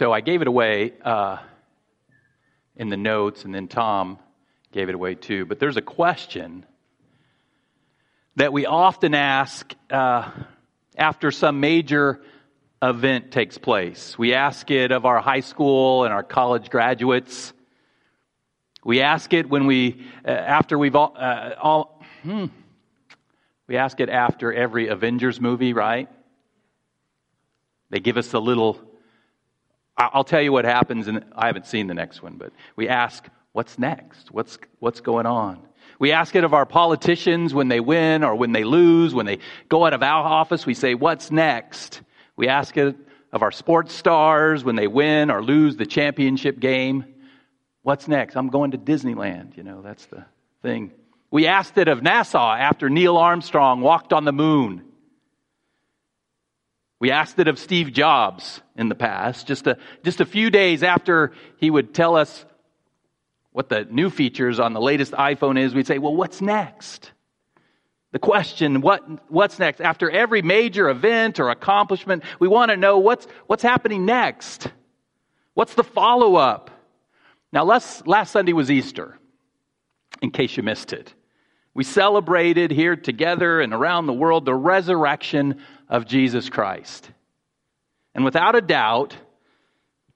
So I gave it away uh, in the notes, and then Tom gave it away too. But there's a question that we often ask uh, after some major event takes place. We ask it of our high school and our college graduates. We ask it when we, uh, after we've all, uh, all hmm, we ask it after every Avengers movie, right? They give us a little, I'll tell you what happens, and I haven't seen the next one, but we ask, what's next? What's, what's going on? We ask it of our politicians when they win or when they lose, when they go out of our office, we say, what's next? We ask it of our sports stars when they win or lose the championship game. What's next? I'm going to Disneyland. You know, that's the thing. We asked it of NASA after Neil Armstrong walked on the moon. We asked it of Steve Jobs in the past, just a, just a few days after he would tell us what the new features on the latest iPhone is, we'd say, well, what's next? The question, what, what's next? After every major event or accomplishment, we want to know what's, what's happening next. What's the follow up? Now, last, last Sunday was Easter, in case you missed it. We celebrated here together and around the world the resurrection of Jesus Christ. And without a doubt,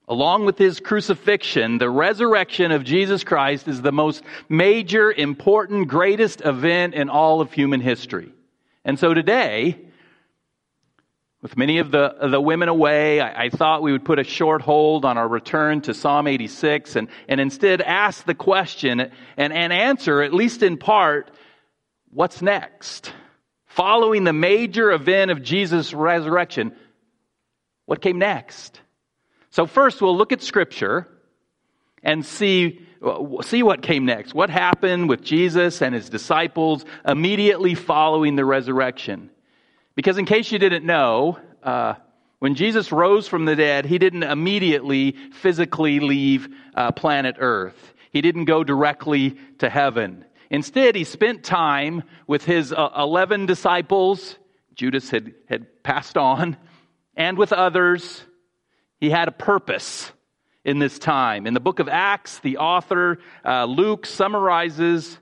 Along with his crucifixion, the resurrection of Jesus Christ is the most major, important, greatest event in all of human history. And so today, with many of the, the women away, I, I, thought we would put a short hold on our return to Psalm 86 and, and instead ask the question and, and answer, at least in part, what's next? Following the major event of Jesus' resurrection, what came next? So, first, we'll look at Scripture and see, see what came next. What happened with Jesus and his disciples immediately following the resurrection? Because, in case you didn't know, uh, when Jesus rose from the dead, he didn't immediately physically leave uh, planet Earth. He didn't go directly to heaven. Instead, he spent time with his uh, 11 disciples. Judas had, had passed on, and with others he had a purpose in this time. In the book of Acts, the author, uh, Luke, summarizes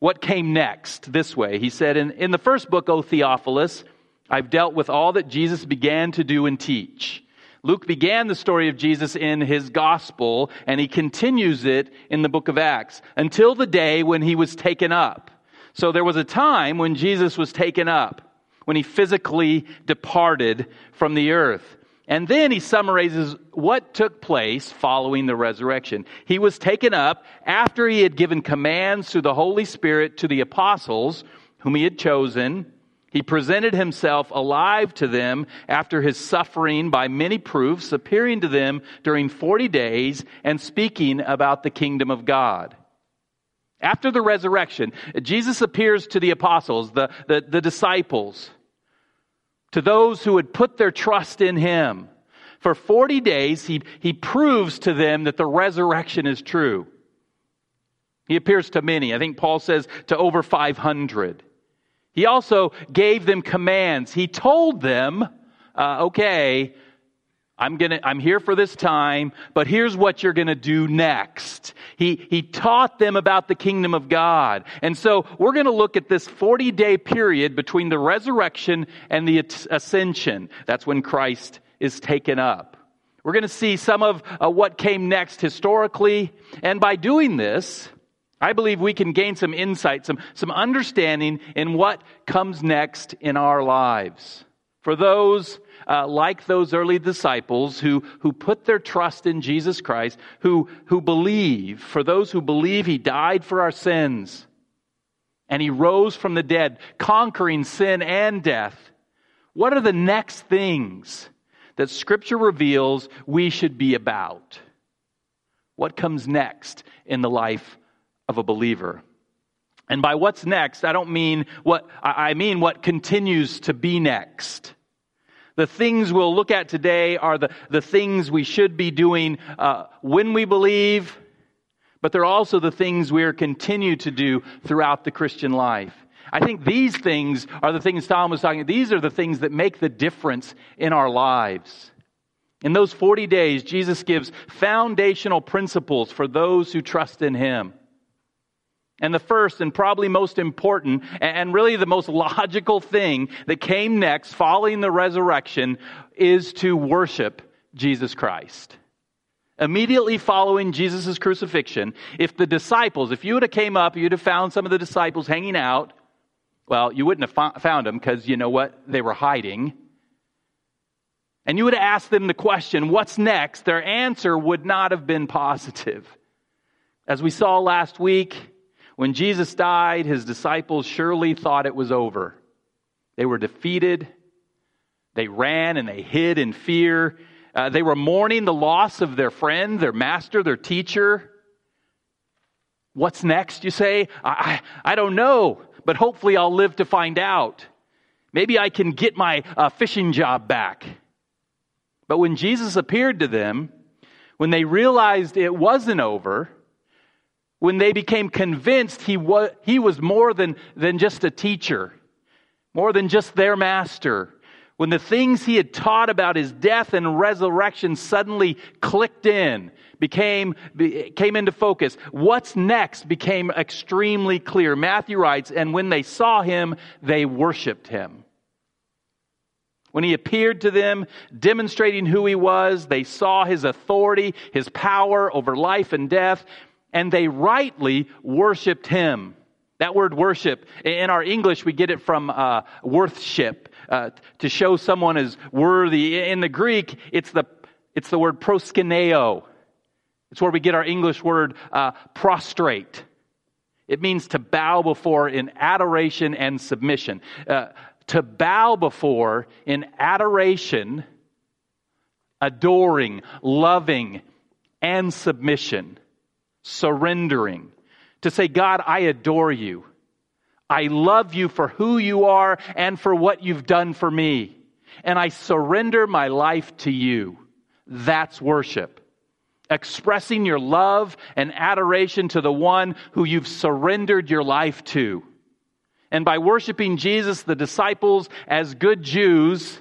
what came next this way. He said, in, in the first book, O Theophilus, I've dealt with all that Jesus began to do and teach. Luke began the story of Jesus in his gospel, and he continues it in the book of Acts until the day when he was taken up. So there was a time when Jesus was taken up, when he physically departed from the earth. And then he summarizes what took place following the resurrection. He was taken up after he had given commands through the Holy Spirit to the apostles whom he had chosen. He presented himself alive to them after his suffering by many proofs, appearing to them during 40 days and speaking about the kingdom of God. After the resurrection, Jesus appears to the apostles, the, the, the disciples to those who had put their trust in him. For 40 days, he, he proves to them that the resurrection is true. He appears to many. I think Paul says to over 500. He also gave them commands. He told them, uh, okay, I'm gonna, I'm here for this time, but here's what you're gonna do next. He, he taught them about the kingdom of God. And so we're gonna look at this 40 day period between the resurrection and the ascension. That's when Christ is taken up. We're gonna see some of uh, what came next historically. And by doing this, I believe we can gain some insight, some, some understanding in what comes next in our lives. For those uh, like those early disciples who, who put their trust in Jesus Christ, who, who believe, for those who believe he died for our sins and he rose from the dead, conquering sin and death. What are the next things that Scripture reveals we should be about? What comes next in the life of a believer? And by what's next, I don't mean what, I mean what continues to be next. The things we'll look at today are the, the things we should be doing uh, when we believe, but they're also the things we are continue to do throughout the Christian life. I think these things are the things Tom was talking. These are the things that make the difference in our lives. In those 40 days, Jesus gives foundational principles for those who trust in him. And the first and probably most important and really the most logical thing that came next following the resurrection is to worship Jesus Christ. Immediately following Jesus' crucifixion, if the disciples, if you would have came up, you'd have found some of the disciples hanging out, well, you wouldn't have found them because you know what? They were hiding. And you would have asked them the question, what's next? Their answer would not have been positive. As we saw last week, when Jesus died, his disciples surely thought it was over. They were defeated. They ran and they hid in fear. Uh, they were mourning the loss of their friend, their master, their teacher. What's next, you say? I, I, I don't know, but hopefully I'll live to find out. Maybe I can get my uh, fishing job back. But when Jesus appeared to them, when they realized it wasn't over, when they became convinced he was, he was more than, than just a teacher, more than just their master, when the things he had taught about his death and resurrection suddenly clicked in, became, came into focus, what's next became extremely clear. Matthew writes, and when they saw him, they worshiped him. When he appeared to them, demonstrating who he was, they saw his authority, his power over life and death, and they rightly worshiped him. That word worship, in our English, we get it from uh, worthship, uh, to show someone is worthy. In the Greek, it's the, it's the word proskuneo. It's where we get our English word uh, prostrate. It means to bow before in adoration and submission. Uh, to bow before in adoration, adoring, loving, and submission, surrendering. To say, God, I adore you. I love you for who you are and for what you've done for me. And I surrender my life to you. That's worship. Expressing your love and adoration to the one who you've surrendered your life to. And by worshiping Jesus, the disciples, as good Jews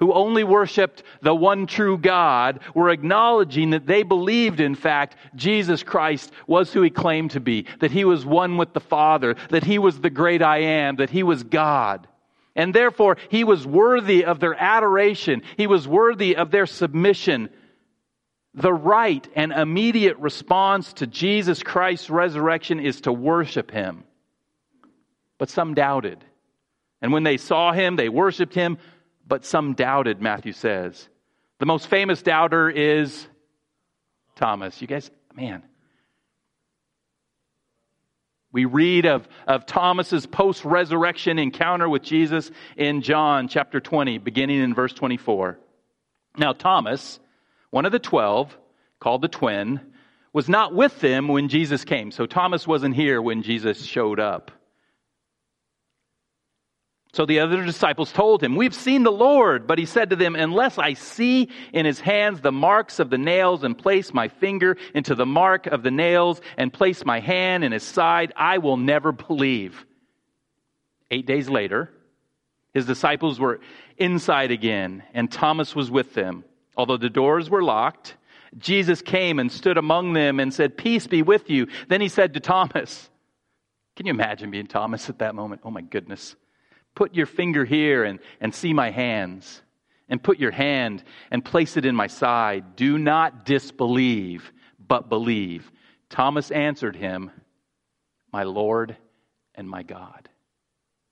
who only worshiped the one true God, were acknowledging that they believed, in fact, Jesus Christ was who he claimed to be, that he was one with the Father, that he was the great I am, that he was God. And therefore, he was worthy of their adoration. He was worthy of their submission. The right and immediate response to Jesus Christ's resurrection is to worship him but some doubted. And when they saw him, they worshiped him, but some doubted, Matthew says. The most famous doubter is Thomas. You guys, man. We read of, of Thomas's post resurrection encounter with Jesus in John chapter 20, beginning in verse 24. Now, Thomas, one of the twelve, called the twin, was not with them when Jesus came. So Thomas wasn't here when Jesus showed up. So the other disciples told him, We've seen the Lord. But he said to them, Unless I see in his hands the marks of the nails and place my finger into the mark of the nails and place my hand in his side, I will never believe. Eight days later, his disciples were inside again, and Thomas was with them. Although the doors were locked, Jesus came and stood among them and said, Peace be with you. Then he said to Thomas, Can you imagine being Thomas at that moment? Oh my goodness. Put your finger here and, and see my hands, and put your hand and place it in my side. Do not disbelieve, but believe. Thomas answered him, My Lord and my God.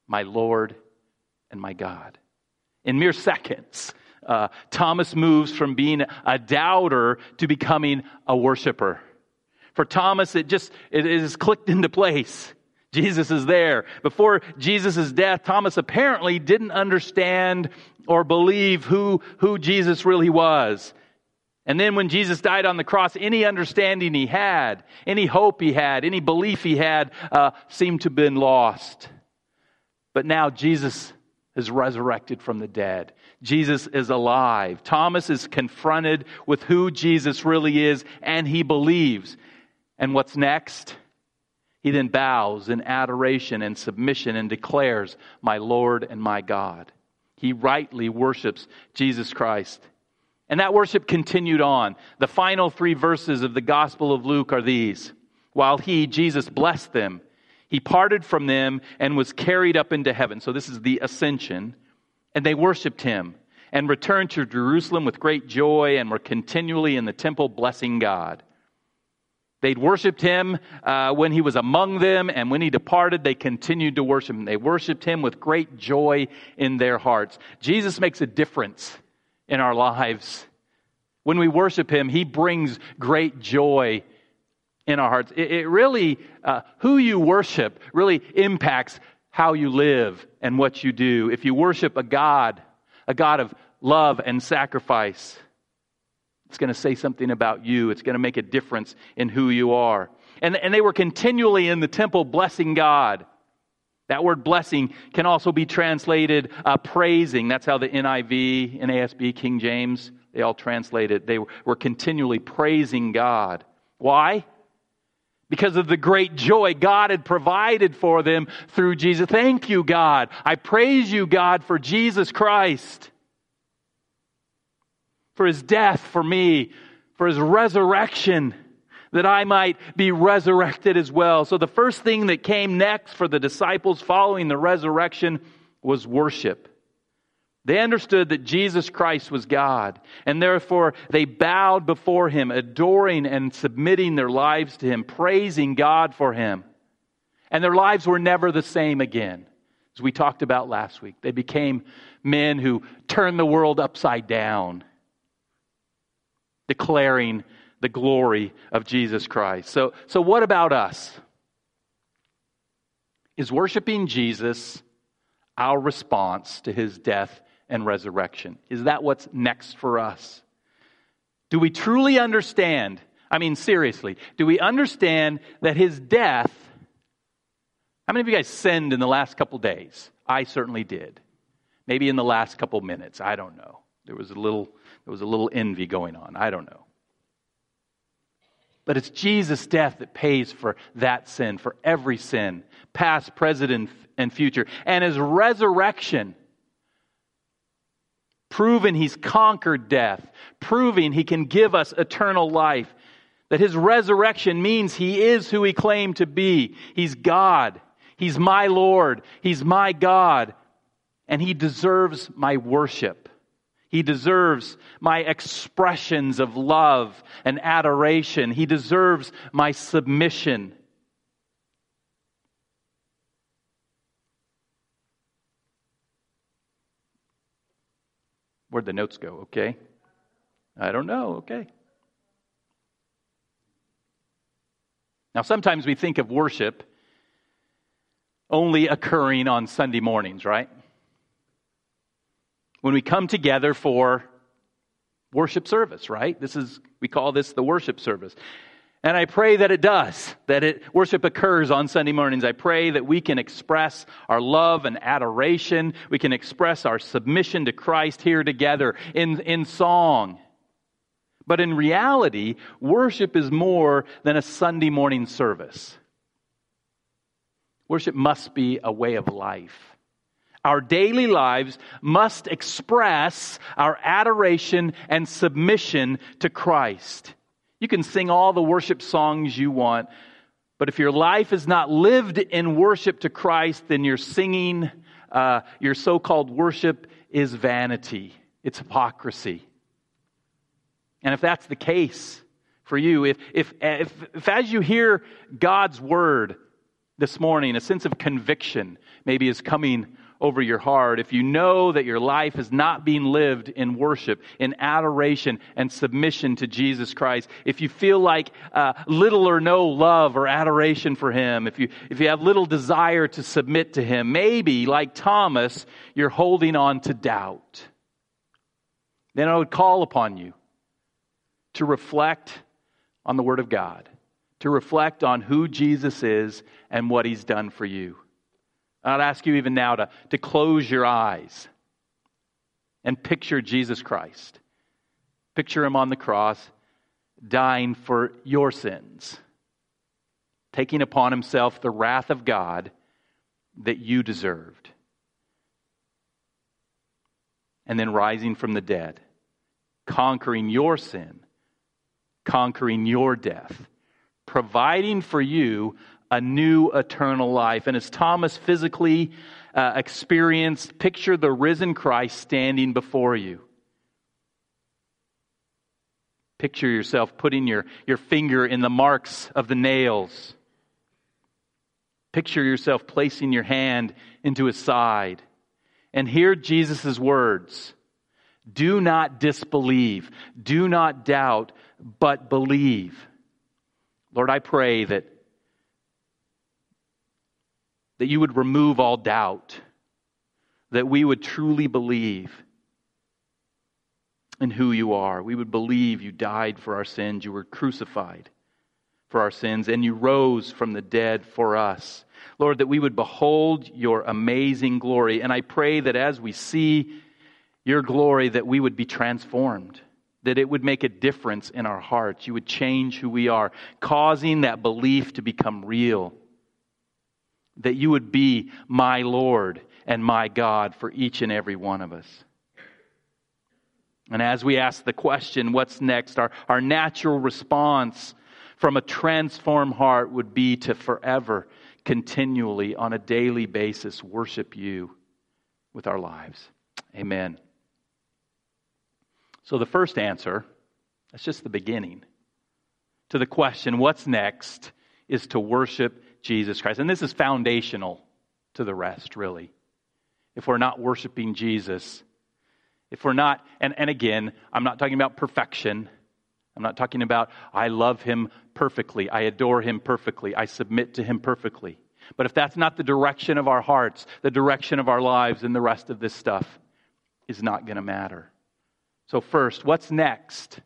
My Lord and my God. In mere seconds, uh, Thomas moves from being a doubter to becoming a worshiper. For Thomas, it just it is clicked into place. Jesus is there. Before Jesus' death, Thomas apparently didn't understand or believe who, who Jesus really was. And then when Jesus died on the cross, any understanding he had, any hope he had, any belief he had, uh, seemed to have been lost. But now Jesus is resurrected from the dead. Jesus is alive. Thomas is confronted with who Jesus really is, and he believes. And what's next? He then bows in adoration and submission and declares, My Lord and my God. He rightly worships Jesus Christ. And that worship continued on. The final three verses of the Gospel of Luke are these. While he, Jesus, blessed them, he parted from them and was carried up into heaven. So this is the ascension. And they worshiped him and returned to Jerusalem with great joy and were continually in the temple blessing God. They'd worshiped him uh, when he was among them, and when he departed, they continued to worship him. They worshiped him with great joy in their hearts. Jesus makes a difference in our lives. When we worship him, he brings great joy in our hearts. It, it really, uh, who you worship really impacts how you live and what you do. If you worship a God, a God of love and sacrifice, it's going to say something about you. It's going to make a difference in who you are. And, and they were continually in the temple blessing God. That word blessing can also be translated uh, praising. That's how the NIV, NASB, King James, they all translate it. They were continually praising God. Why? Because of the great joy God had provided for them through Jesus. Thank you, God. I praise you, God, for Jesus Christ, for his death for me, for his resurrection that I might be resurrected as well. So the first thing that came next for the disciples following the resurrection was worship. They understood that Jesus Christ was God, and therefore they bowed before him, adoring and submitting their lives to him, praising God for him. And their lives were never the same again. As we talked about last week, they became men who turned the world upside down, declaring the glory of Jesus Christ. So, so what about us? Is worshiping Jesus our response to his death and resurrection? Is that what's next for us? Do we truly understand? I mean, seriously, do we understand that his death? How many of you guys sinned in the last couple days? I certainly did. Maybe in the last couple minutes. I don't know. There was a little, there was a little envy going on. I don't know. But it's Jesus' death that pays for that sin, for every sin, past, present, and future. And his resurrection proving he's conquered death, proving he can give us eternal life. That his resurrection means he is who he claimed to be. He's God. He's my Lord. He's my God. And he deserves my worship. He deserves my expressions of love and adoration. He deserves my submission. Where'd the notes go? Okay. I don't know. Okay. Now, sometimes we think of worship only occurring on Sunday mornings, right? When we come together for worship service, right? This is, we call this the worship service. And I pray that it does, that it, worship occurs on Sunday mornings. I pray that we can express our love and adoration. We can express our submission to Christ here together in, in song. But in reality, worship is more than a Sunday morning service. Worship must be a way of life. Our daily lives must express our adoration and submission to Christ. You can sing all the worship songs you want, but if your life is not lived in worship to Christ, then your singing, uh, your so called worship is vanity, it's hypocrisy. And if that's the case for you, if, if, if, if as you hear God's word this morning, a sense of conviction maybe is coming over your heart, if you know that your life is not being lived in worship, in adoration and submission to Jesus Christ, if you feel like uh, little or no love or adoration for Him, if you, if you have little desire to submit to Him, maybe, like Thomas, you're holding on to doubt, then I would call upon you to reflect on the Word of God, to reflect on who Jesus is and what He's done for you. I'd ask you even now to, to close your eyes and picture Jesus Christ. Picture him on the cross, dying for your sins, taking upon himself the wrath of God that you deserved, and then rising from the dead, conquering your sin, conquering your death, providing for you a new eternal life. And as Thomas physically uh, experienced, picture the risen Christ standing before you. Picture yourself putting your, your finger in the marks of the nails. Picture yourself placing your hand into his side. And hear Jesus' words Do not disbelieve, do not doubt, but believe. Lord, I pray that, that you would remove all doubt, that we would truly believe in who you are. We would believe you died for our sins, you were crucified for our sins, and you rose from the dead for us. Lord, that we would behold your amazing glory. And I pray that as we see your glory, that we would be transformed, that it would make a difference in our hearts. You would change who we are, causing that belief to become real. That you would be my Lord and my God for each and every one of us. And as we ask the question, what's next? Our, our natural response from a transformed heart would be to forever, continually, on a daily basis, worship you with our lives. Amen. So the first answer, that's just the beginning, to the question, what's next, is to worship Jesus Christ. And this is foundational to the rest, really. If we're not worshiping Jesus, if we're not, and, and again, I'm not talking about perfection. I'm not talking about I love him perfectly, I adore him perfectly, I submit to him perfectly. But if that's not the direction of our hearts, the direction of our lives, then the rest of this stuff is not going to matter. So, first, what's next?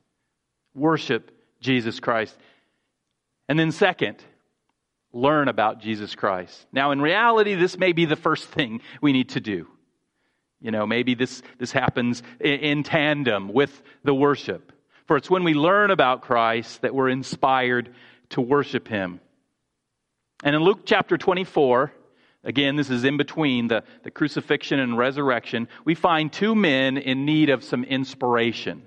Worship Jesus Christ. And then, second, learn about Jesus Christ. Now, in reality, this may be the first thing we need to do. You know, maybe this, this happens in tandem with the worship. For it's when we learn about Christ that we're inspired to worship him. And in Luke chapter 24, again, this is in between the, the crucifixion and resurrection, we find two men in need of some inspiration.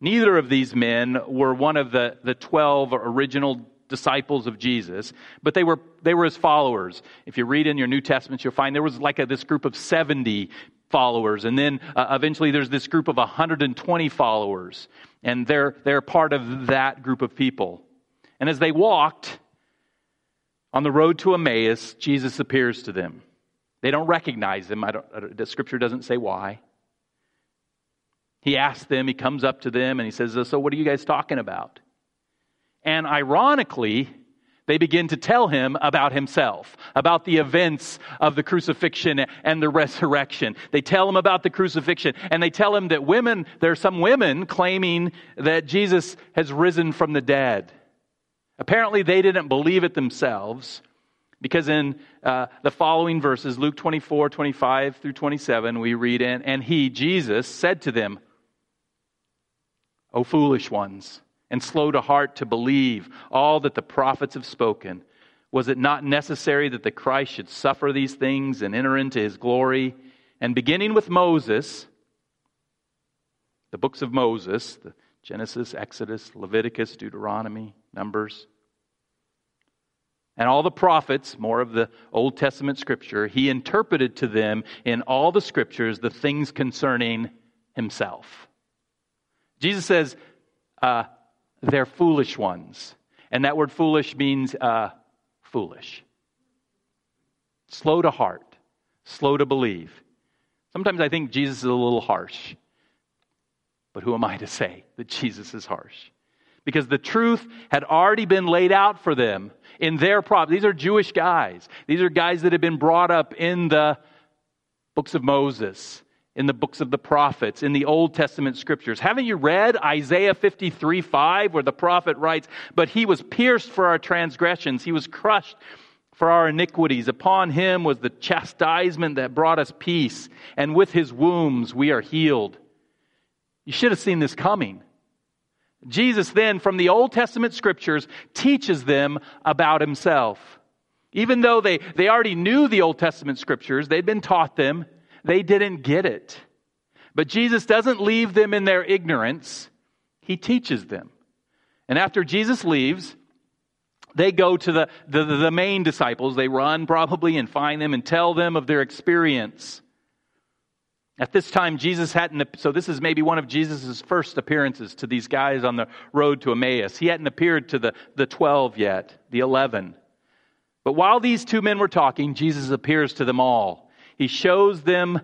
Neither of these men were one of the, the 12 original disciples of Jesus, but they were, they were his followers. If you read in your New Testament, you'll find there was like a, this group of 70 followers, and then uh, eventually there's this group of 120 followers, and they're, they're part of that group of people. And as they walked on the road to Emmaus, Jesus appears to them. They don't recognize him. I don't, the scripture doesn't say why. He asks them, he comes up to them, and he says, So, what are you guys talking about? And ironically, they begin to tell him about himself, about the events of the crucifixion and the resurrection. They tell him about the crucifixion, and they tell him that women, there are some women claiming that Jesus has risen from the dead. Apparently, they didn't believe it themselves, because in uh, the following verses, Luke 24, 25 through 27, we read, and, and he, Jesus, said to them, O foolish ones, and slow to heart to believe all that the prophets have spoken. Was it not necessary that the Christ should suffer these things and enter into his glory? And beginning with Moses, the books of Moses, the Genesis, Exodus, Leviticus, Deuteronomy, Numbers, and all the prophets, more of the Old Testament scripture, he interpreted to them in all the scriptures the things concerning himself. Jesus says, uh, they're foolish ones. And that word foolish means uh, foolish. Slow to heart, slow to believe. Sometimes I think Jesus is a little harsh. But who am I to say that Jesus is harsh? Because the truth had already been laid out for them in their prop. These are Jewish guys. These are guys that have been brought up in the books of Moses in the books of the prophets, in the Old Testament scriptures. Haven't you read Isaiah 53 5, where the prophet writes, But he was pierced for our transgressions, he was crushed for our iniquities. Upon him was the chastisement that brought us peace, and with his wounds we are healed. You should have seen this coming. Jesus then, from the Old Testament scriptures, teaches them about himself. Even though they, they already knew the Old Testament scriptures, they'd been taught them, they didn't get it. But Jesus doesn't leave them in their ignorance, He teaches them. And after Jesus leaves, they go to the, the, the main disciples. They run probably and find them and tell them of their experience. At this time, Jesus hadn't, so this is maybe one of Jesus' first appearances to these guys on the road to Emmaus. He hadn't appeared to the, the 12 yet, the 11. But while these two men were talking, Jesus appears to them all. He shows them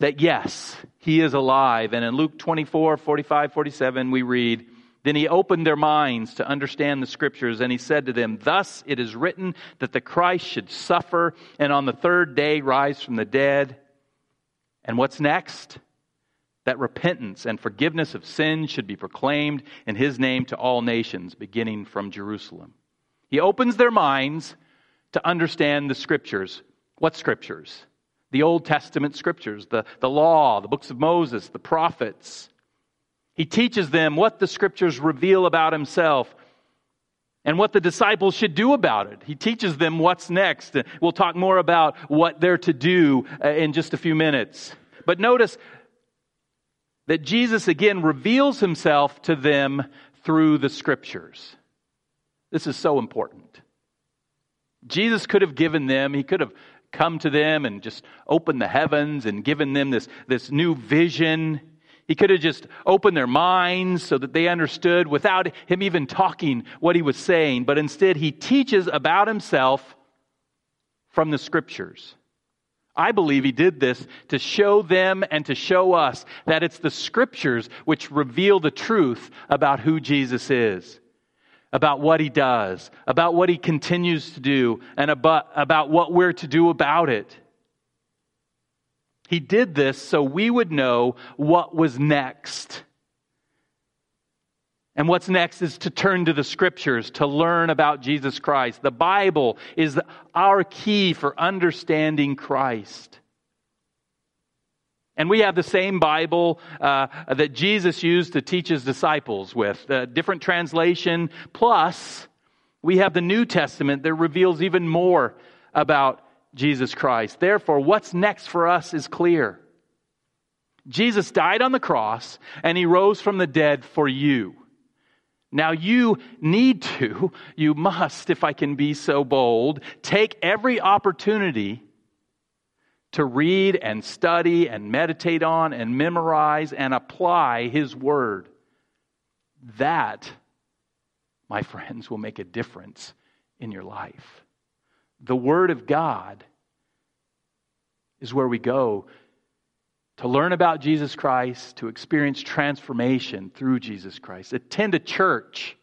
that yes, he is alive. And in Luke 24, 45, 47, we read, Then he opened their minds to understand the scriptures, and he said to them, Thus it is written that the Christ should suffer and on the third day rise from the dead and what's next? That repentance and forgiveness of sins should be proclaimed in his name to all nations, beginning from Jerusalem. He opens their minds to understand the scriptures. What scriptures? The Old Testament scriptures, the, the law, the books of Moses, the prophets. He teaches them what the scriptures reveal about himself and what the disciples should do about it. He teaches them what's next. We'll talk more about what they're to do uh, in just a few minutes. But notice that Jesus again reveals himself to them through the scriptures. This is so important. Jesus could have given them, he could have come to them and just opened the heavens and given them this, this new vision. He could have just opened their minds so that they understood without him even talking what he was saying, but instead he teaches about himself from the scriptures. I believe he did this to show them and to show us that it's the scriptures which reveal the truth about who Jesus is, about what he does, about what he continues to do, and about, about what we're to do about it. He did this so we would know what was next. And what's next is to turn to the scriptures to learn about Jesus Christ. The Bible is our key for understanding Christ. And we have the same Bible uh, that Jesus used to teach his disciples with, a different translation. Plus, we have the New Testament that reveals even more about Jesus Christ. Therefore, what's next for us is clear. Jesus died on the cross and he rose from the dead for you. Now, you need to, you must, if I can be so bold, take every opportunity to read and study and meditate on and memorize and apply His Word. That, my friends, will make a difference in your life. The Word of God is where we go to learn about Jesus Christ, to experience transformation through Jesus Christ. Attend a church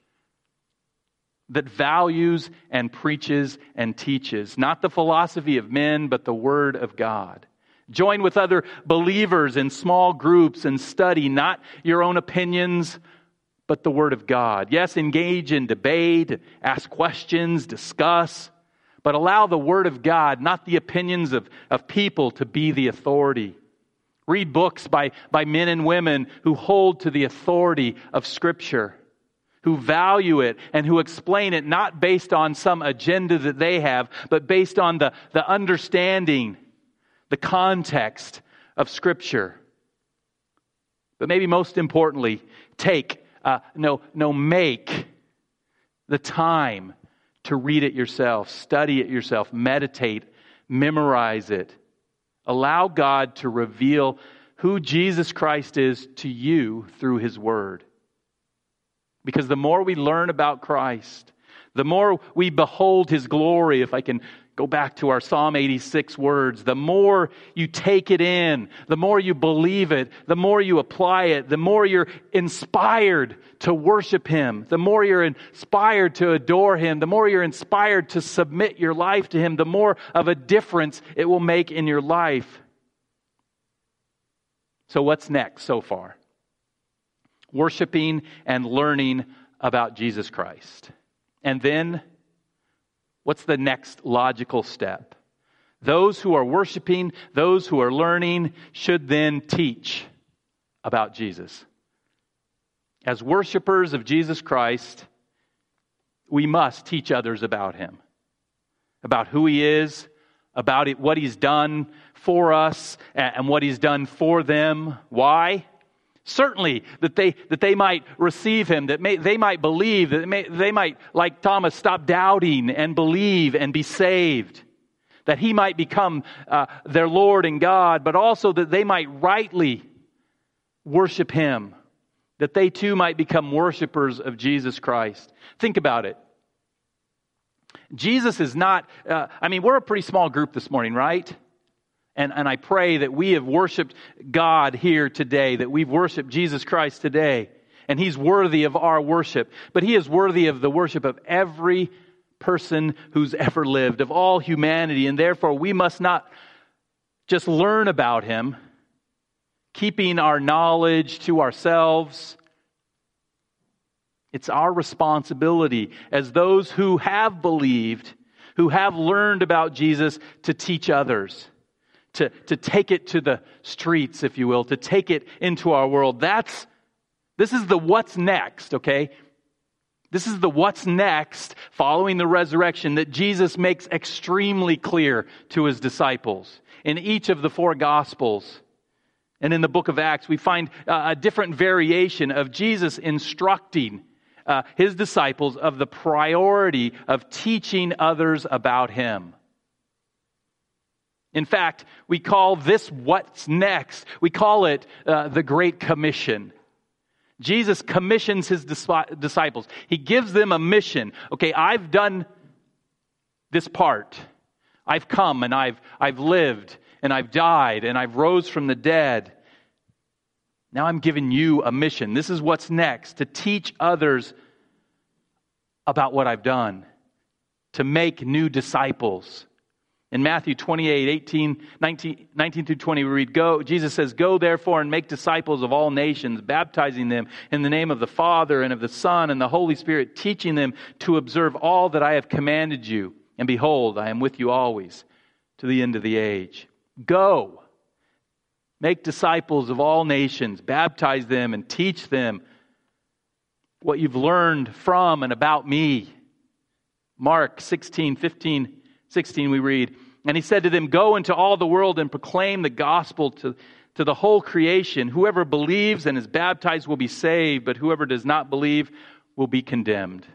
that values and preaches and teaches, not the philosophy of men, but the Word of God. Join with other believers in small groups and study not your own opinions, but the Word of God. Yes, engage in debate, ask questions, discuss, but allow the Word of God, not the opinions of, of people, to be the authority. Read books by, by men and women who hold to the authority of Scripture, who value it and who explain it not based on some agenda that they have, but based on the, the understanding, the context of Scripture. But maybe most importantly, take, uh, no, no, make the time to read it yourself, study it yourself, meditate, memorize it. Allow God to reveal who Jesus Christ is to you through His Word. Because the more we learn about Christ, the more we behold His glory, if I can Go back to our Psalm 86 words. The more you take it in, the more you believe it, the more you apply it, the more you're inspired to worship Him, the more you're inspired to adore Him, the more you're inspired to submit your life to Him, the more of a difference it will make in your life. So, what's next so far? Worshiping and learning about Jesus Christ. And then What's the next logical step? Those who are worshiping, those who are learning, should then teach about Jesus. As worshipers of Jesus Christ, we must teach others about him, about who he is, about it, what he's done for us and what he's done for them. Why? Certainly that they, that they might receive him, that may, they might believe, that they, may, they might, like Thomas, stop doubting and believe and be saved. That he might become uh, their Lord and God, but also that they might rightly worship him. That they too might become worshipers of Jesus Christ. Think about it. Jesus is not, uh, I mean, we're a pretty small group this morning, right? And, and I pray that we have worshiped God here today, that we've worshiped Jesus Christ today. And He's worthy of our worship. But He is worthy of the worship of every person who's ever lived, of all humanity. And therefore, we must not just learn about Him, keeping our knowledge to ourselves it's our responsibility as those who have believed, who have learned about Jesus, to teach others, to, to take it to the streets, if you will, to take it into our world. That's, this is the what's next, okay? This is the what's next following the resurrection that Jesus makes extremely clear to his disciples in each of the four gospels. And in the book of Acts, we find a different variation of Jesus instructing uh, his disciples of the priority of teaching others about him. In fact, we call this what's next. We call it uh, the Great Commission. Jesus commissions his disciples. He gives them a mission. Okay, I've done this part. I've come and I've, I've lived and I've died and I've rose from the dead. Now I'm giving you a mission. This is what's next to teach others about what I've done, to make new disciples. In Matthew 28, 18, 19, 19 through 20, we read, Go, Jesus says, Go therefore and make disciples of all nations, baptizing them in the name of the Father and of the Son and the Holy Spirit, teaching them to observe all that I have commanded you. And behold, I am with you always to the end of the age. Go. Make disciples of all nations, baptize them and teach them what you've learned from and about me. Mark 16, 15, 16, we read, And he said to them, Go into all the world and proclaim the gospel to, to the whole creation. Whoever believes and is baptized will be saved, but whoever does not believe will be condemned.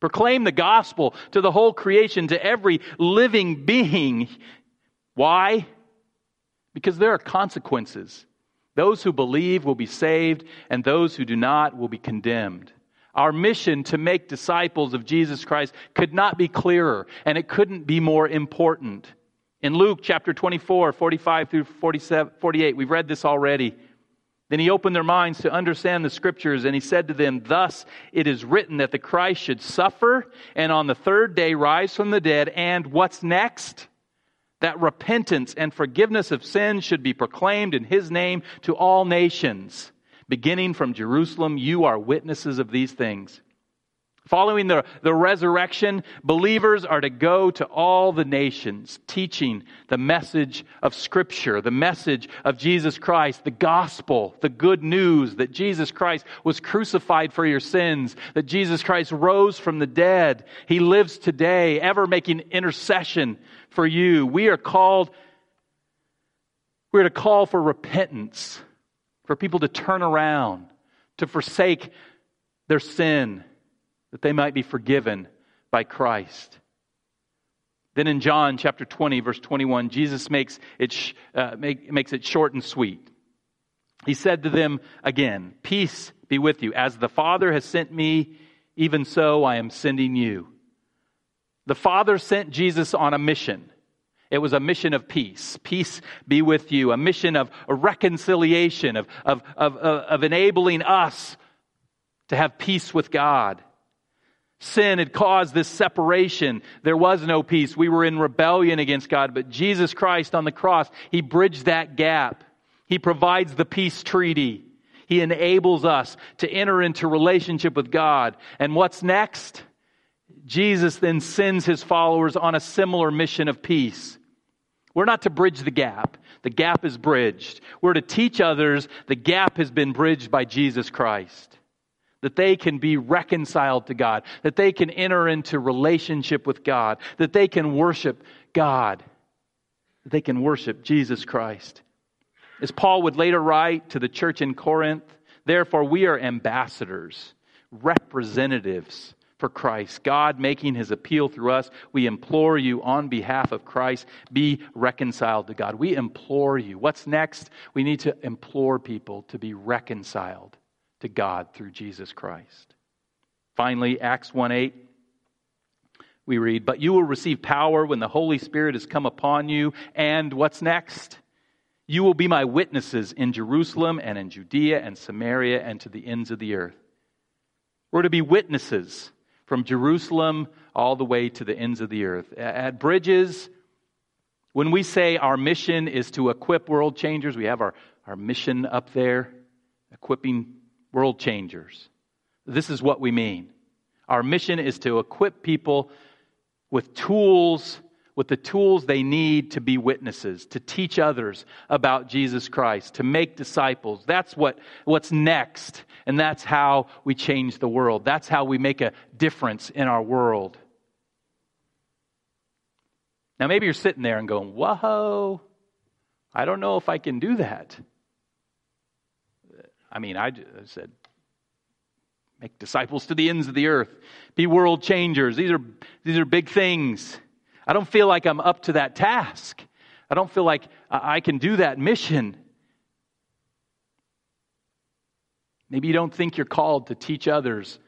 Proclaim the gospel to the whole creation, to every living being. Why? Because there are consequences. Those who believe will be saved, and those who do not will be condemned. Our mission to make disciples of Jesus Christ could not be clearer, and it couldn't be more important. In Luke chapter 24, 45 through 47, 48, we've read this already. Then he opened their minds to understand the scriptures, and he said to them, Thus it is written that the Christ should suffer and on the third day rise from the dead, and what's next? that repentance and forgiveness of sins should be proclaimed in his name to all nations. Beginning from Jerusalem, you are witnesses of these things. Following the, the resurrection, believers are to go to all the nations, teaching the message of Scripture, the message of Jesus Christ, the gospel, the good news that Jesus Christ was crucified for your sins, that Jesus Christ rose from the dead. He lives today, ever making intercession for you. We are called, we're to call for repentance, for people to turn around, to forsake their sin, that they might be forgiven by Christ. Then in John chapter 20, verse 21, Jesus makes it, uh, make, makes it short and sweet. He said to them again, Peace be with you. As the Father has sent me, even so I am sending you. The Father sent Jesus on a mission. It was a mission of peace. Peace be with you. A mission of reconciliation, of, of, of, uh, of enabling us to have peace with God. Sin had caused this separation. There was no peace. We were in rebellion against God. But Jesus Christ on the cross, He bridged that gap. He provides the peace treaty. He enables us to enter into relationship with God. And what's next? Jesus then sends his followers on a similar mission of peace. We're not to bridge the gap. The gap is bridged. We're to teach others the gap has been bridged by Jesus Christ. That they can be reconciled to God, that they can enter into relationship with God, that they can worship God. that they can worship Jesus Christ. As Paul would later write to the church in Corinth, therefore we are ambassadors, representatives for Christ. God making his appeal through us. We implore you on behalf of Christ, be reconciled to God. We implore you. What's next? We need to implore people to be reconciled to God through Jesus Christ. Finally, Acts 1 8 we read, But you will receive power when the Holy Spirit has come upon you. And what's next? You will be my witnesses in Jerusalem and in Judea and Samaria and to the ends of the earth. We're to be witnesses from Jerusalem all the way to the ends of the earth. At Bridges, when we say our mission is to equip world changers, we have our, our mission up there, equipping world changers. This is what we mean. Our mission is to equip people with tools, with the tools they need to be witnesses, to teach others about Jesus Christ, to make disciples. That's what, what's next. And that's how we change the world. That's how we make a difference in our world. Now, maybe you're sitting there and going, Whoa, I don't know if I can do that. I mean, I said, Make disciples to the ends of the earth. Be world changers. These are, these are big things. I don't feel like I'm up to that task. I don't feel like I can do that mission. Maybe you don't think you're called to teach others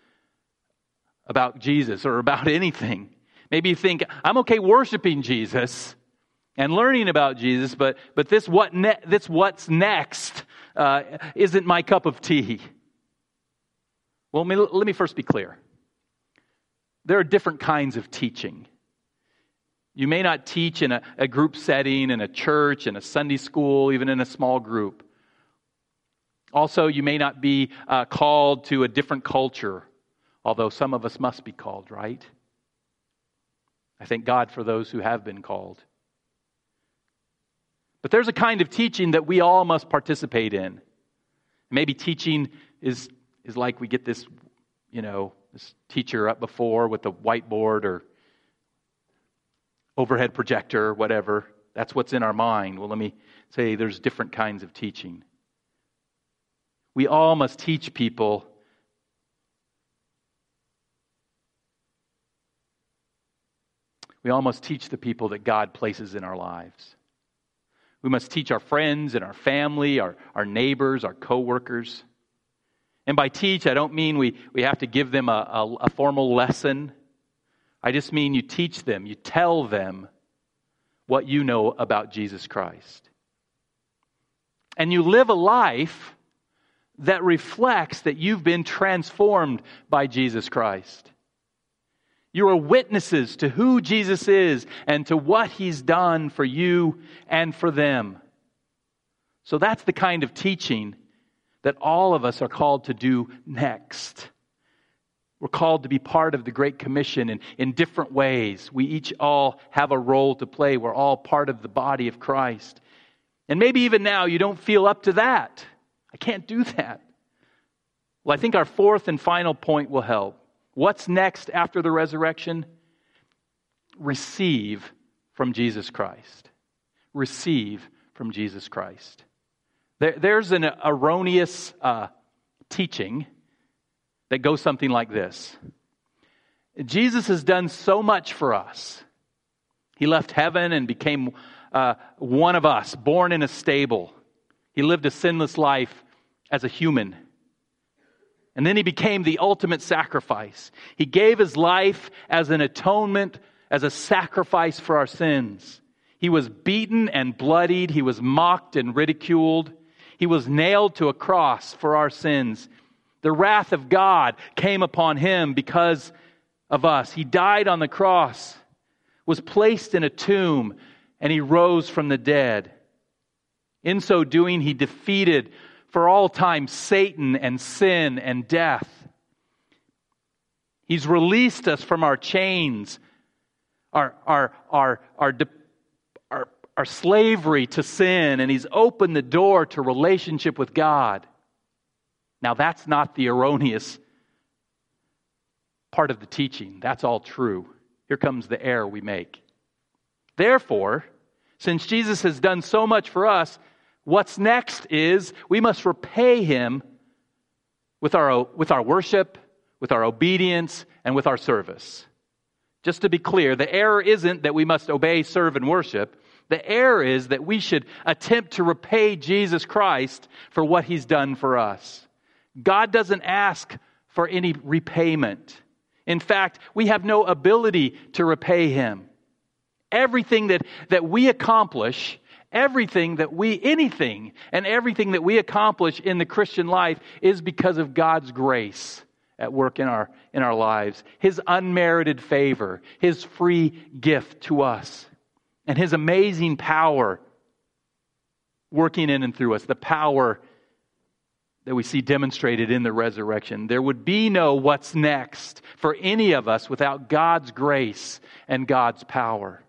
about Jesus or about anything. Maybe you think, I'm okay worshiping Jesus and learning about Jesus, but, but this, what ne- this what's next uh, isn't my cup of tea. Well, let me first be clear. There are different kinds of teaching. You may not teach in a, a, group setting, in a church, in a Sunday school, even in a small group. Also, you may not be uh, called to a different culture, although some of us must be called, right? I thank God for those who have been called. But there's a kind of teaching that we all must participate in. Maybe teaching is is like we get this, you know, this teacher up before with the whiteboard or overhead projector whatever. That's what's in our mind. Well, let me say there's different kinds of teaching. We all must teach people We all must teach the people that God places in our lives. We must teach our friends and our family, our, our neighbors, our coworkers. And by teach, I don't mean we, we have to give them a, a, a formal lesson. I just mean you teach them, you tell them what you know about Jesus Christ. And you live a life that reflects that you've been transformed by Jesus Christ. You are witnesses to who Jesus is and to what he's done for you and for them. So that's the kind of teaching that all of us are called to do next. We're called to be part of the Great Commission in, in different ways. We each all have a role to play. We're all part of the body of Christ. And maybe even now you don't feel up to that. I can't do that. Well, I think our fourth and final point will help. What's next after the resurrection? Receive from Jesus Christ. Receive from Jesus Christ. There, there's an erroneous uh, teaching that goes something like this Jesus has done so much for us. He left heaven and became uh, one of us, born in a stable. He lived a sinless life as a human. And then he became the ultimate sacrifice. He gave his life as an atonement, as a sacrifice for our sins. He was beaten and bloodied. He was mocked and ridiculed. He was nailed to a cross for our sins. The wrath of God came upon him because of us. He died on the cross, was placed in a tomb, and he rose from the dead. In so doing, he defeated for all time Satan and sin and death. He's released us from our chains, our, our, our, our, our slavery to sin and he's opened the door to relationship with God. Now, that's not the erroneous part of the teaching. That's all true. Here comes the error we make. Therefore, Since Jesus has done so much for us, what's next is we must repay him with our, with our worship, with our obedience, and with our service. Just to be clear, the error isn't that we must obey, serve, and worship. The error is that we should attempt to repay Jesus Christ for what he's done for us. God doesn't ask for any repayment. In fact, we have no ability to repay him. Everything that, that we accomplish, everything that we, anything and everything that we accomplish in the Christian life is because of God's grace at work in our, in our lives, His unmerited favor, His free gift to us, and His amazing power working in and through us, the power that we see demonstrated in the resurrection. There would be no what's next for any of us without God's grace and God's power.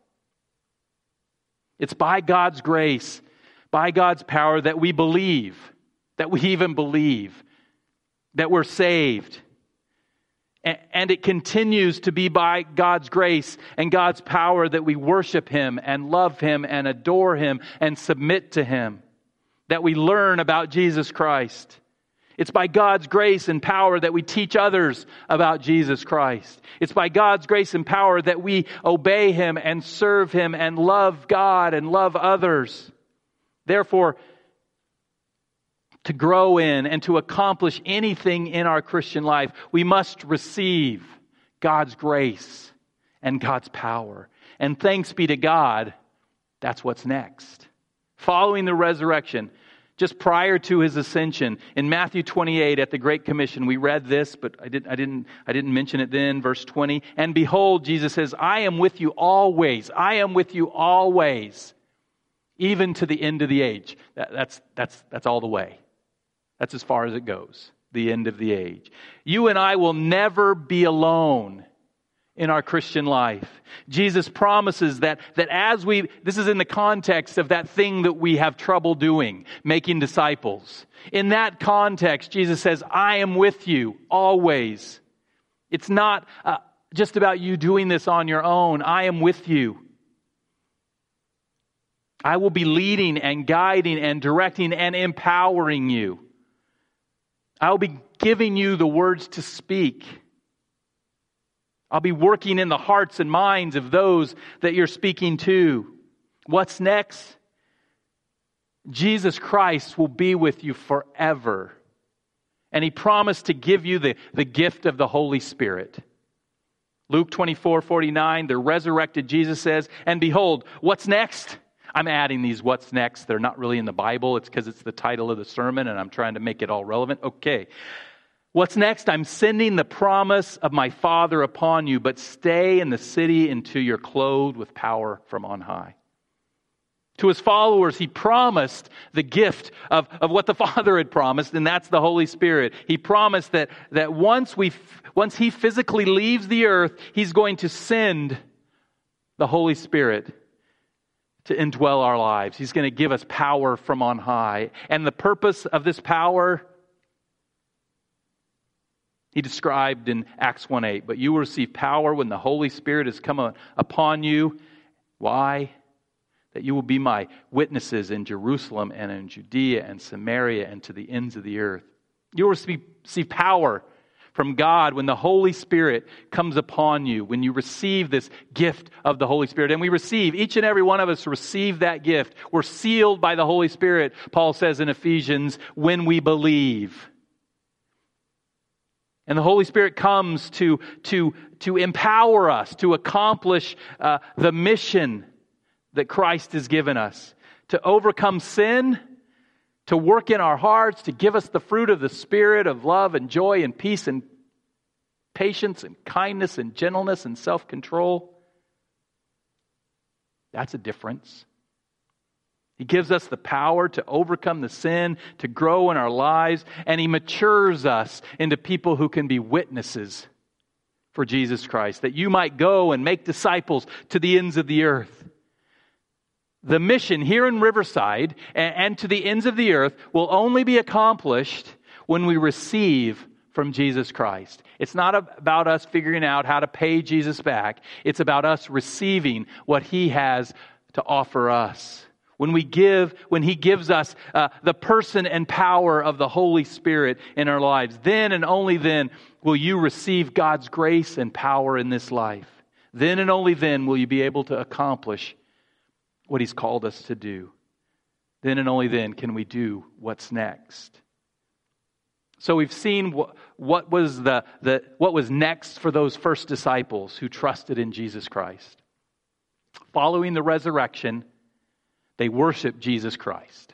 It's by God's grace, by God's power that we believe, that we even believe, that we're saved. And it continues to be by God's grace and God's power that we worship Him and love Him and adore Him and submit to Him, that we learn about Jesus Christ. It's by God's grace and power that we teach others about Jesus Christ. It's by God's grace and power that we obey Him and serve Him and love God and love others. Therefore, to grow in and to accomplish anything in our Christian life, we must receive God's grace and God's power. And thanks be to God, that's what's next. Following the resurrection, just prior to his ascension in matthew 28 at the great commission we read this but I, did, I, didn't, I didn't mention it then verse 20 and behold jesus says i am with you always i am with you always even to the end of the age. That, that's, that's, that's all the way. That's as far as it goes the end of the age. You and i will never be alone in our Christian life. Jesus promises that, that as we, this is in the context of that thing that we have trouble doing, making disciples. In that context, Jesus says, I am with you always. It's not uh, just about you doing this on your own. I am with you. I will be leading and guiding and directing and empowering you. I will be giving you the words to speak. I'll be working in the hearts and minds of those that you're speaking to. What's next? Jesus Christ will be with you forever. And he promised to give you the, the gift of the Holy Spirit. Luke 24 49, the resurrected Jesus says, And behold, what's next? I'm adding these what's next. They're not really in the Bible. It's because it's the title of the sermon and I'm trying to make it all relevant. Okay. What's next? I'm sending the promise of my Father upon you, but stay in the city until you're clothed with power from on high. To his followers, he promised the gift of, of what the Father had promised, and that's the Holy Spirit. He promised that, that once, we, once he physically leaves the earth, he's going to send the Holy Spirit to indwell our lives. He's going to give us power from on high. And the purpose of this power he described in Acts 1 8, but you will receive power when the Holy Spirit has come upon you. Why? That you will be my witnesses in Jerusalem and in Judea and Samaria and to the ends of the earth. You will receive, receive power from God when the Holy Spirit comes upon you, when you receive this gift of the Holy Spirit. And we receive, each and every one of us receive that gift. We're sealed by the Holy Spirit, Paul says in Ephesians, when we believe. And the Holy Spirit comes to, to, to empower us to accomplish uh, the mission that Christ has given us to overcome sin, to work in our hearts, to give us the fruit of the Spirit of love and joy and peace and patience and kindness and gentleness and self control. That's a difference. He gives us the power to overcome the sin, to grow in our lives, and He matures us into people who can be witnesses for Jesus Christ, that you might go and make disciples to the ends of the earth. The mission here in Riverside and to the ends of the earth will only be accomplished when we receive from Jesus Christ. It's not about us figuring out how to pay Jesus back. It's about us receiving what he has to offer us. When we give, when He gives us uh, the person and power of the Holy Spirit in our lives, then and only then will you receive God's grace and power in this life. Then and only then will you be able to accomplish what He's called us to do. Then and only then can we do what's next. So we've seen what, what, was the, the, what was next for those first disciples who trusted in Jesus Christ. Following the resurrection, they worshiped Jesus Christ,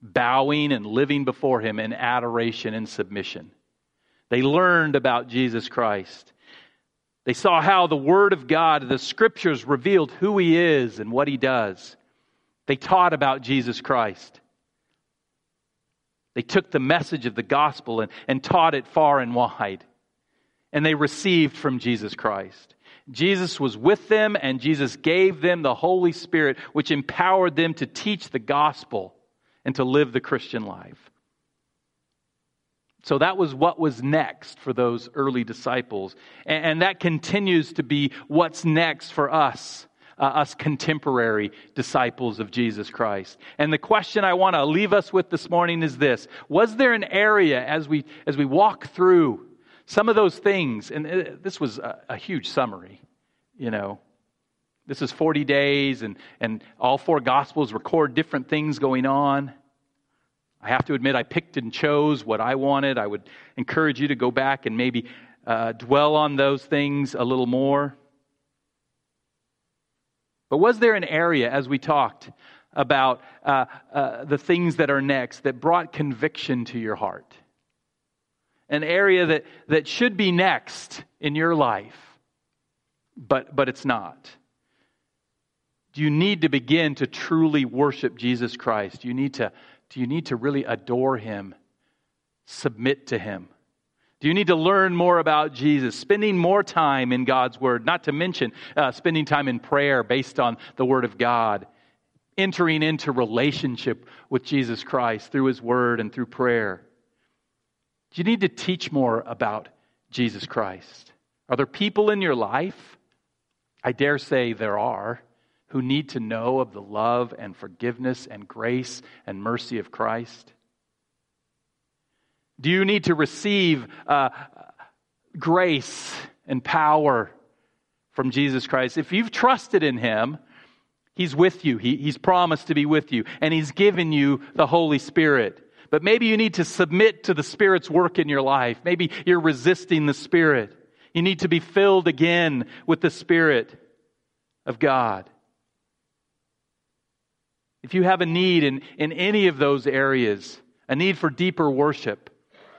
bowing and living before him in adoration and submission. They learned about Jesus Christ. They saw how the Word of God, the Scriptures, revealed who He is and what He does. They taught about Jesus Christ. They took the message of the gospel and, and taught it far and wide. And they received from Jesus Christ. Jesus was with them, and Jesus gave them the Holy Spirit, which empowered them to teach the gospel and to live the Christian life. So that was what was next for those early disciples. And, and that continues to be what's next for us uh, us contemporary disciples of Jesus Christ. And the question I want to leave us with this morning is this Was there an area as we, as we walk through some of those things, and uh, this was a, a huge summary, you know, this is 40 days, and, and all four Gospels record different things going on. I have to admit, I picked and chose what I wanted. I would encourage you to go back and maybe uh, dwell on those things a little more. But was there an area, as we talked about uh, uh, the things that are next, that brought conviction to your heart? An area that, that should be next in your life, but, but it's not. Do you need to begin to truly worship Jesus Christ? You need to, do you need to really adore him, submit to him? Do you need to learn more about Jesus? Spending more time in God's Word, not to mention uh, spending time in prayer based on the Word of God, entering into relationship with Jesus Christ through His Word and through prayer. Do you need to teach more about Jesus Christ? Are there people in your life? I dare say there are who need to know of the love and forgiveness and grace and mercy of Christ. Do you need to receive uh, grace and power from Jesus Christ? If you've trusted in Him, He's with you. He, he's promised to be with you, and He's given you the Holy Spirit. But maybe you need to submit to the Spirit's work in your life. Maybe you're resisting the Spirit. You need to be filled again with the Spirit of God. If you have a need in, in any of those areas, a need for deeper worship,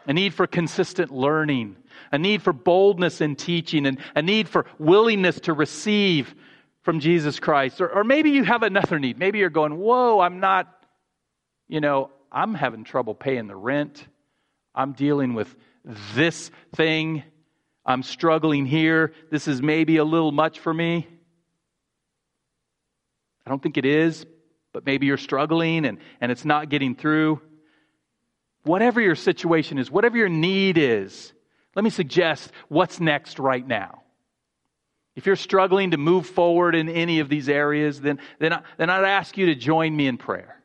a need for consistent learning, a need for boldness in teaching, and a need for willingness to receive from Jesus Christ. Or, or maybe you have another need. Maybe you're going, Whoa, I'm not, you know, I'm having trouble paying the rent. I'm dealing with this thing. I'm struggling here. This is maybe a little much for me. I don't think it is, but maybe you're struggling and, and it's not getting through whatever your situation is, whatever your need is, let me suggest what's next right now. If you're struggling to move forward in any of these areas, then, then, I, then I'd ask you to join me in prayer.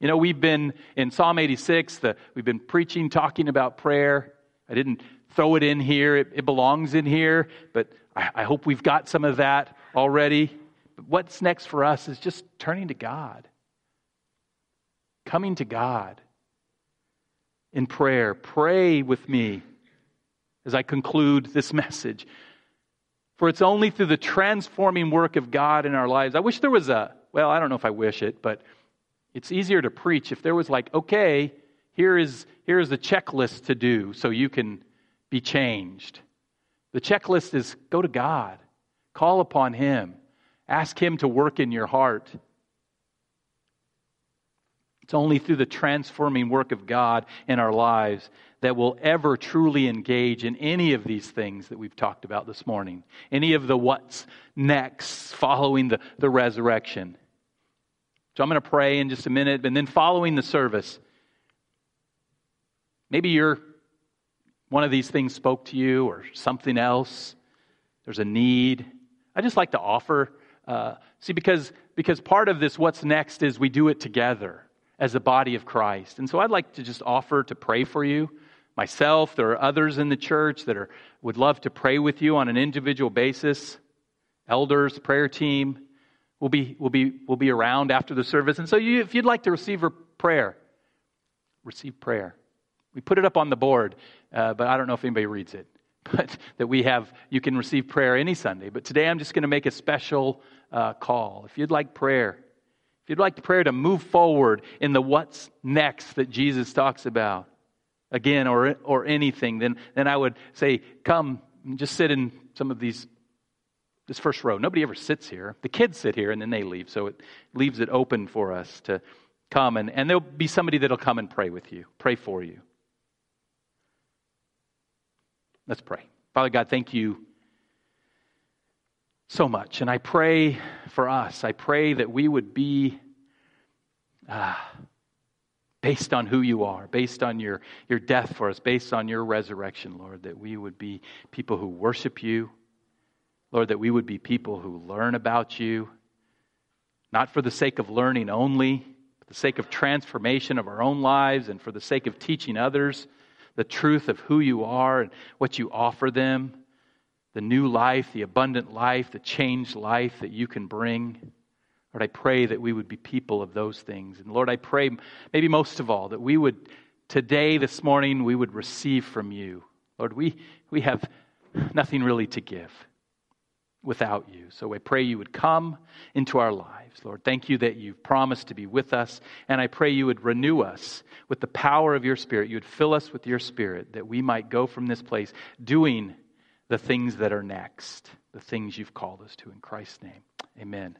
You know, we've been in Psalm 86, the, we've been preaching, talking about prayer. I didn't throw it in here, it, it belongs in here, but I, I hope we've got some of that already. But what's next for us is just turning to God, coming to God in prayer. Pray with me as I conclude this message. For it's only through the transforming work of God in our lives. I wish there was a, well, I don't know if I wish it, but it's easier to preach if there was like, okay, here is, here is the checklist to do so you can be changed. The checklist is go to God, call upon Him, ask Him to work in your heart. It's only through the transforming work of God in our lives that we'll ever truly engage in any of these things that we've talked about this morning. Any of the what's next following the, the resurrection. So I'm going to pray in just a minute, and then following the service, maybe you're one of these things spoke to you or something else. There's a need. I just like to offer Uh, see, because, because part of this, what's next, is we do it together as a body of Christ. And so I'd like to just offer to pray for you. Myself, there are others in the church that are, would love to pray with you on an individual basis. Elders, prayer team will be, will be, will be around after the service. And so you, if you'd like to receive a prayer, receive prayer. We put it up on the board, uh, but I don't know if anybody reads it. But that we have, you can receive prayer any Sunday. But today I'm just going to make a special uh, call. If you'd like prayer, if you'd like prayer to move forward in the what's next that Jesus talks about, again, or, or anything, then, then I would say, come just sit in some of these, this first row. Nobody ever sits here. The kids sit here and then they leave. So it leaves it open for us to come. And, and there'll be somebody that'll come and pray with you, pray for you. Let's pray. Father God, thank you so much. And I pray for us. I pray that we would be uh, based on who you are, based on your, your death for us, based on your resurrection, Lord, that we would be people who worship you. Lord, that we would be people who learn about you, not for the sake of learning only, but the sake of transformation of our own lives and for the sake of teaching others the truth of who you are and what you offer them, the new life, the abundant life, the changed life that you can bring. Lord, I pray that we would be people of those things. And Lord, I pray, maybe most of all, that we would, today, this morning, we would receive from you. Lord, we, we have nothing really to give without you. So I pray you would come into our lives. Lord, thank you that you've promised to be with us. And I pray you would renew us with the power of your Spirit. You would fill us with your Spirit that we might go from this place doing the things that are next, the things you've called us to. In Christ's name, amen.